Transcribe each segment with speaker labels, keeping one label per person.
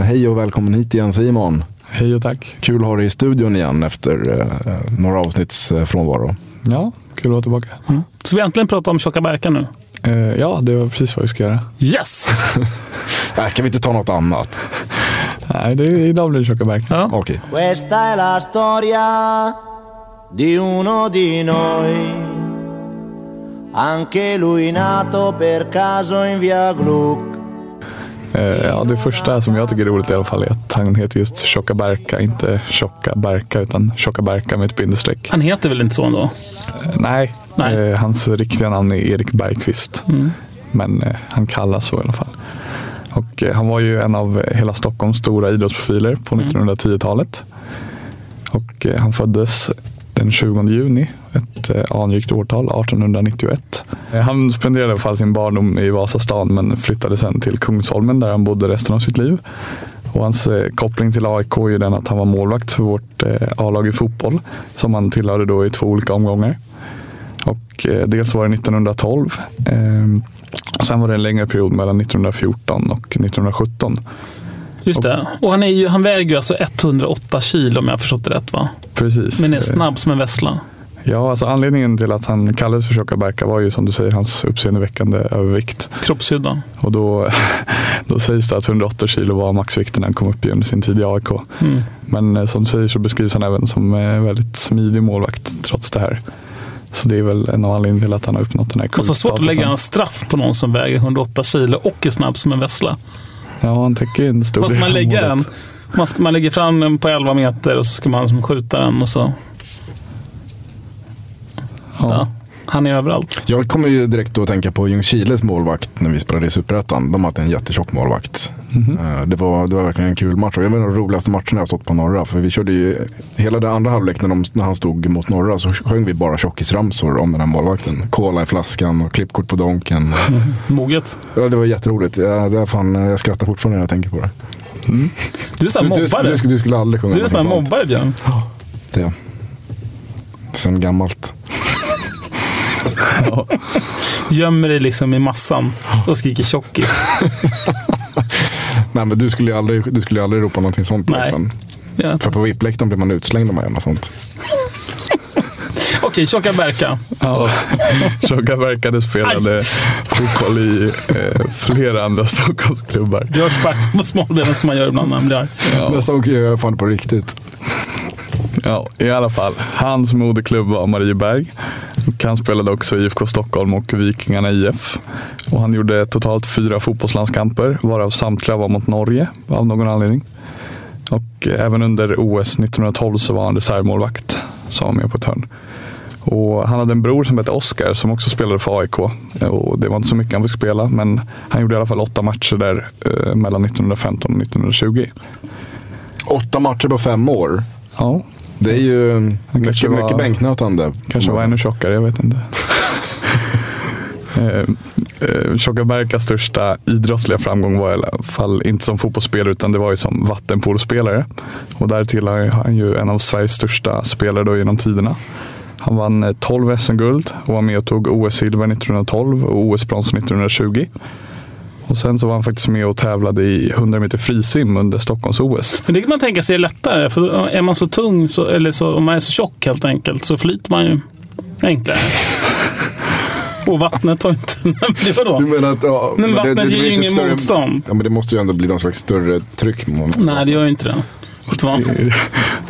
Speaker 1: Hej och välkommen hit igen Simon.
Speaker 2: Hej och tack.
Speaker 1: Kul att ha dig i studion igen efter eh, några avsnitts eh, frånvaro.
Speaker 2: Ja, kul att vara tillbaka.
Speaker 3: Mm. Så vi äntligen prata om tjocka Berka nu?
Speaker 2: Eh, ja, det var precis vad vi ska göra.
Speaker 3: Yes!
Speaker 1: Äh, kan vi inte ta något annat?
Speaker 2: Nej, det är, idag blir det tjocka Berka.
Speaker 3: Ja.
Speaker 1: Okej.
Speaker 4: Questa è la storia di uno di noi. Anche lui nato per caso in via Gluck.
Speaker 2: Eh, ja, det första som jag tycker är roligt i alla fall är att han heter just Tjocka Berka, inte Tjocka Berka utan Tjocka Berka med ett bindestreck.
Speaker 3: Han heter väl inte så ändå?
Speaker 2: Eh, nej,
Speaker 3: Nej.
Speaker 2: Eh, hans riktiga namn är Erik Bergqvist. Men eh, han kallas så i alla fall. Och han var ju en av hela Stockholms stora idrottsprofiler på 1910-talet. Och eh, han föddes den 20 juni, ett eh, anrikt årtal, 1891. Eh, han spenderade i alla fall sin barndom i Vasastan men flyttade sen till Kungsholmen där han bodde resten av sitt liv. Och hans eh, koppling till AIK är ju den att han var målvakt för vårt A-lag i fotboll som han tillhörde då i två olika omgångar. Och dels var det 1912. Och sen var det en längre period mellan 1914 och 1917.
Speaker 3: Just det. Och han, är ju, han väger ju alltså 108 kilo om jag har förstått det rätt va?
Speaker 2: Precis.
Speaker 3: Men är snabb som en vessla.
Speaker 2: Ja, alltså anledningen till att han kallades för Tjocka Berka var ju som du säger hans uppseendeväckande övervikt.
Speaker 3: Kroppshydda.
Speaker 2: Och då, då sägs det att 108 kilo var maxvikten när han kom upp i under sin tid i AIK.
Speaker 3: Mm.
Speaker 2: Men eh, som du säger så beskrivs han även som eh, väldigt smidig målvakt trots det här. Så det är väl en av anledningarna till att han har uppnått den här
Speaker 3: Och så svårt att lägga en
Speaker 2: kultstatusen.
Speaker 3: straff på någon som väger 108 kilo och är snabb som en vessla.
Speaker 2: Ja, han täcker en stor
Speaker 3: Måste man lägga den? Måste man lägga fram den på 11 meter och så ska man som skjuta den och så. Ja. Han är överallt.
Speaker 1: Jag kommer ju direkt att tänka på Ljungskiles målvakt när vi spelade i Superettan. De hade en jättetjock målvakt. Eh, Det, var, det var verkligen en kul match. Och en av de roligaste matcherna jag stått på Norra. För vi körde ju hela det andra halvlek när, de, när han stod mot Norra så sjöng vi bara tjockisramsor om den här målvakten. Cola i flaskan och klippkort på Donken.
Speaker 3: Moget.
Speaker 1: Ja, det var jätteroligt. Jag, det är fan, jag skrattar fortfarande när jag tänker på det.
Speaker 3: Du är sån
Speaker 1: Du,
Speaker 3: här
Speaker 1: du,
Speaker 3: mobbare.
Speaker 1: du, skulle- du skulle aldrig sjunga
Speaker 3: Du är sån mobbare Björn.
Speaker 1: Det. Sen gammalt.
Speaker 3: Gömmer dig liksom i massan och skriker tjockis.
Speaker 1: Nej, men du skulle ju aldrig, du skulle ju aldrig ropa någonting sånt på
Speaker 3: Nej. Ja.
Speaker 1: För på VIP-läktaren blir man utslängd om man gör något sånt.
Speaker 3: Okej, tjocka Berka.
Speaker 2: Ja, Tjocka Berka spelade fotboll i eh, flera andra Stockholmsklubbar.
Speaker 3: Björn sparkar på smalbenen som man gör ibland när man blir arg.
Speaker 1: Det såg jag fan på riktigt.
Speaker 2: Ja, i alla fall. Hans moderklubb var Marieberg. Han spelade också i IFK Stockholm och Vikingarna IF. Och han gjorde totalt fyra fotbollslandskamper, varav samtliga var mot Norge av någon anledning. Och även under OS 1912 så var han reservmålvakt, som var med på ett hörn. Och han hade en bror som hette Oskar som också spelade för AIK. Och det var inte så mycket han fick spela, men han gjorde i alla fall åtta matcher där eh, mellan 1915 och 1920.
Speaker 1: Åtta matcher på fem år.
Speaker 2: Ja,
Speaker 1: Det är ju mycket,
Speaker 2: var-
Speaker 1: mycket bänknötande.
Speaker 2: Kanske var ännu tjockare, jag vet inte. Eh, eh, Berkas största idrottsliga framgång var i alla fall inte som fotbollsspelare utan det var ju som vattenpolospelare. Och där tillhör han ju en av Sveriges största spelare då genom tiderna. Han vann eh, 12 SM-guld och var med och tog OS-silver 1912 och OS-brons 1920. Och sen så var han faktiskt med och tävlade i 100 meter frisim under Stockholms-OS.
Speaker 3: Men det kan man tänka sig är lättare. För är man så tung, så, eller så, om man är så tjock helt enkelt, så flyter man ju enklare. Och vattnet har inte... Men det var
Speaker 1: Du
Speaker 3: då?
Speaker 1: menar att, ja,
Speaker 3: Men vattnet
Speaker 1: blir
Speaker 3: ger ju
Speaker 1: inte
Speaker 3: ingen
Speaker 1: större-
Speaker 3: motstånd.
Speaker 1: Ja, men det måste ju ändå bli någon slags större tryck.
Speaker 3: Nej, det gör ju inte det. Du?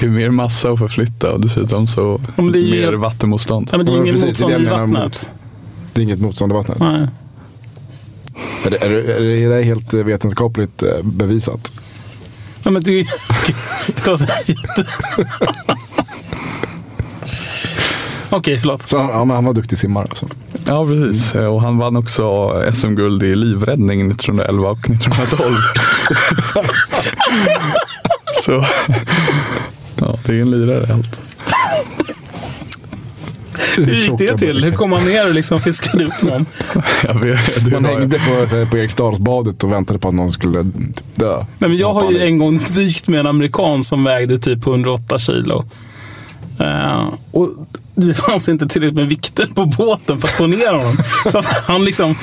Speaker 2: Det är mer massa att förflytta och dessutom så
Speaker 3: men det är ju-
Speaker 2: mer vattenmotstånd.
Speaker 3: Ja, men det är ju
Speaker 1: det är
Speaker 3: motstånd
Speaker 1: det
Speaker 3: i vattnet.
Speaker 1: Det är inget motstånd i vattnet.
Speaker 3: Nej.
Speaker 1: Är, det, är, det, är det- är det helt eh, vetenskapligt eh, bevisat?
Speaker 3: Ja, men jätte... Okej, förlåt.
Speaker 1: Så ja, men han var duktig simmare. Alltså.
Speaker 2: Ja, precis. Och han vann också SM-guld i livräddning 1911 och 1912. Så ja, det är en lirare allt.
Speaker 3: Hur gick det till? Hur kom han ner och liksom fiskade upp någon?
Speaker 2: Jag vet,
Speaker 1: Man hängde på, på Eriksdalsbadet och väntade på att någon skulle typ dö.
Speaker 3: Nej, men jag har ju en gång dykt med en amerikan som vägde typ 108 kilo. Eh, och det fanns inte tillräckligt med vikter på båten för att få ner honom. Så han liksom...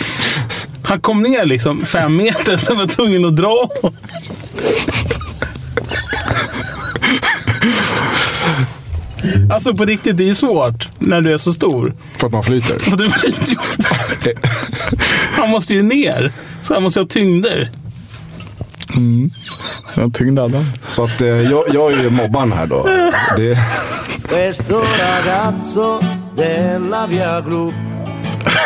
Speaker 3: Han kom ner liksom fem meter, så var tvungen att dra. Alltså på riktigt, det är ju svårt när du är så stor.
Speaker 1: För att man flyter.
Speaker 3: Och du flyter upp. Han måste ju ner. Så han måste ha tyngder.
Speaker 2: Jag tyngde alla.
Speaker 1: Så att, eh, jag, jag är ju mobbaren här då. Det,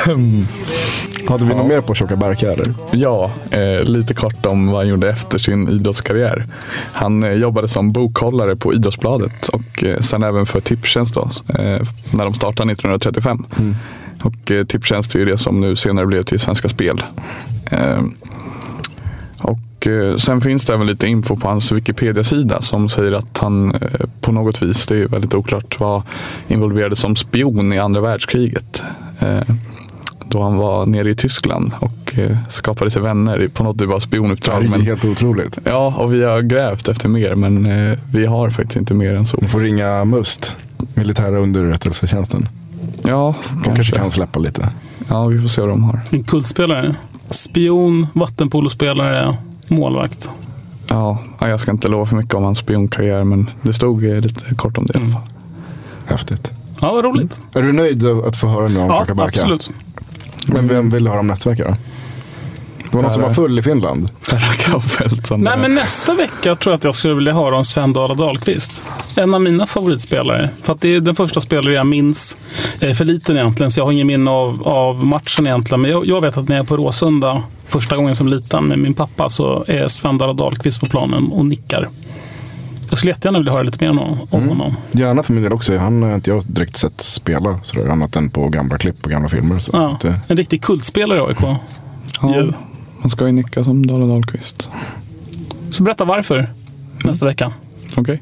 Speaker 1: Hade vi något mer på Tjocka Berka eller?
Speaker 2: Ja, eh, lite kort om vad han gjorde efter sin idrottskarriär. Han eh, jobbade som bokhållare på Idrottsbladet och eh, sen även för Tipstjänst då, eh, när de startade 1935. Och eh, Tipstjänst är ju det som nu senare blev till Svenska Spel. Eh, och eh, sen finns det även lite info på hans Wikipedia-sida som säger att han på något vis, det är väldigt oklart, var involverad som spion i andra världskriget. Då han var nere i Tyskland och eh, skapade sig vänner på något typ av
Speaker 1: Det
Speaker 2: spionuppdrag.
Speaker 1: är
Speaker 2: Men,
Speaker 1: helt otroligt.
Speaker 2: ja, och vi har grävt efter mer, men eh, vi har faktiskt inte mer än så.
Speaker 1: Ni får ringa MUST, militära underrättelsetjänsten.
Speaker 2: Ja,
Speaker 1: De kanske
Speaker 2: kanske.
Speaker 1: kan släppa lite.
Speaker 2: Ja, vi får se vad de har.
Speaker 3: En kultspelare. Spion, vattenpolospelare, målvakt.
Speaker 2: Ja, ja, jag ska inte lova för mycket om hans spionkarriär, men det stod eh, lite kort om det i alla fall.
Speaker 1: Häftigt.
Speaker 3: Ja, vad roligt.
Speaker 1: Är du nöjd att få höra nu om
Speaker 3: Ja,
Speaker 1: Berka?
Speaker 3: absolut.
Speaker 1: Men vem vill höra om nästa vecka då? Det var någon som var full i Finland.
Speaker 2: Per Kaufeld som
Speaker 3: Nej, men nästa vecka tror jag att jag skulle vilja höra om Sven Dala Dahlqvist. En av mina favoritspelare. För att det är den första spelare jag minns. Jag är för liten egentligen, så jag har ingen minne av, av matchen egentligen. Men jag, jag vet att när jag är på Råsunda första gången som liten med min pappa så är Sven Dala Dahlqvist på planen och nickar. Jag skulle jättegärna vilja höra lite mer om, om
Speaker 1: Mm.
Speaker 3: honom.
Speaker 1: Gärna för min del också. Han har inte jag direkt sett spela sådär, annat än på gamla klipp och gamla filmer. Så
Speaker 3: Ja,
Speaker 1: att, eh,
Speaker 3: en riktig kultspelare i AIK.
Speaker 2: ja,
Speaker 3: ju.
Speaker 2: man ska ju nicka som Dala Dahlqvist.
Speaker 3: Så berätta varför nästa vecka.
Speaker 2: Okej.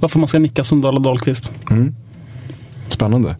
Speaker 3: Varför man ska nicka som Dala Dahlqvist.
Speaker 1: spännande.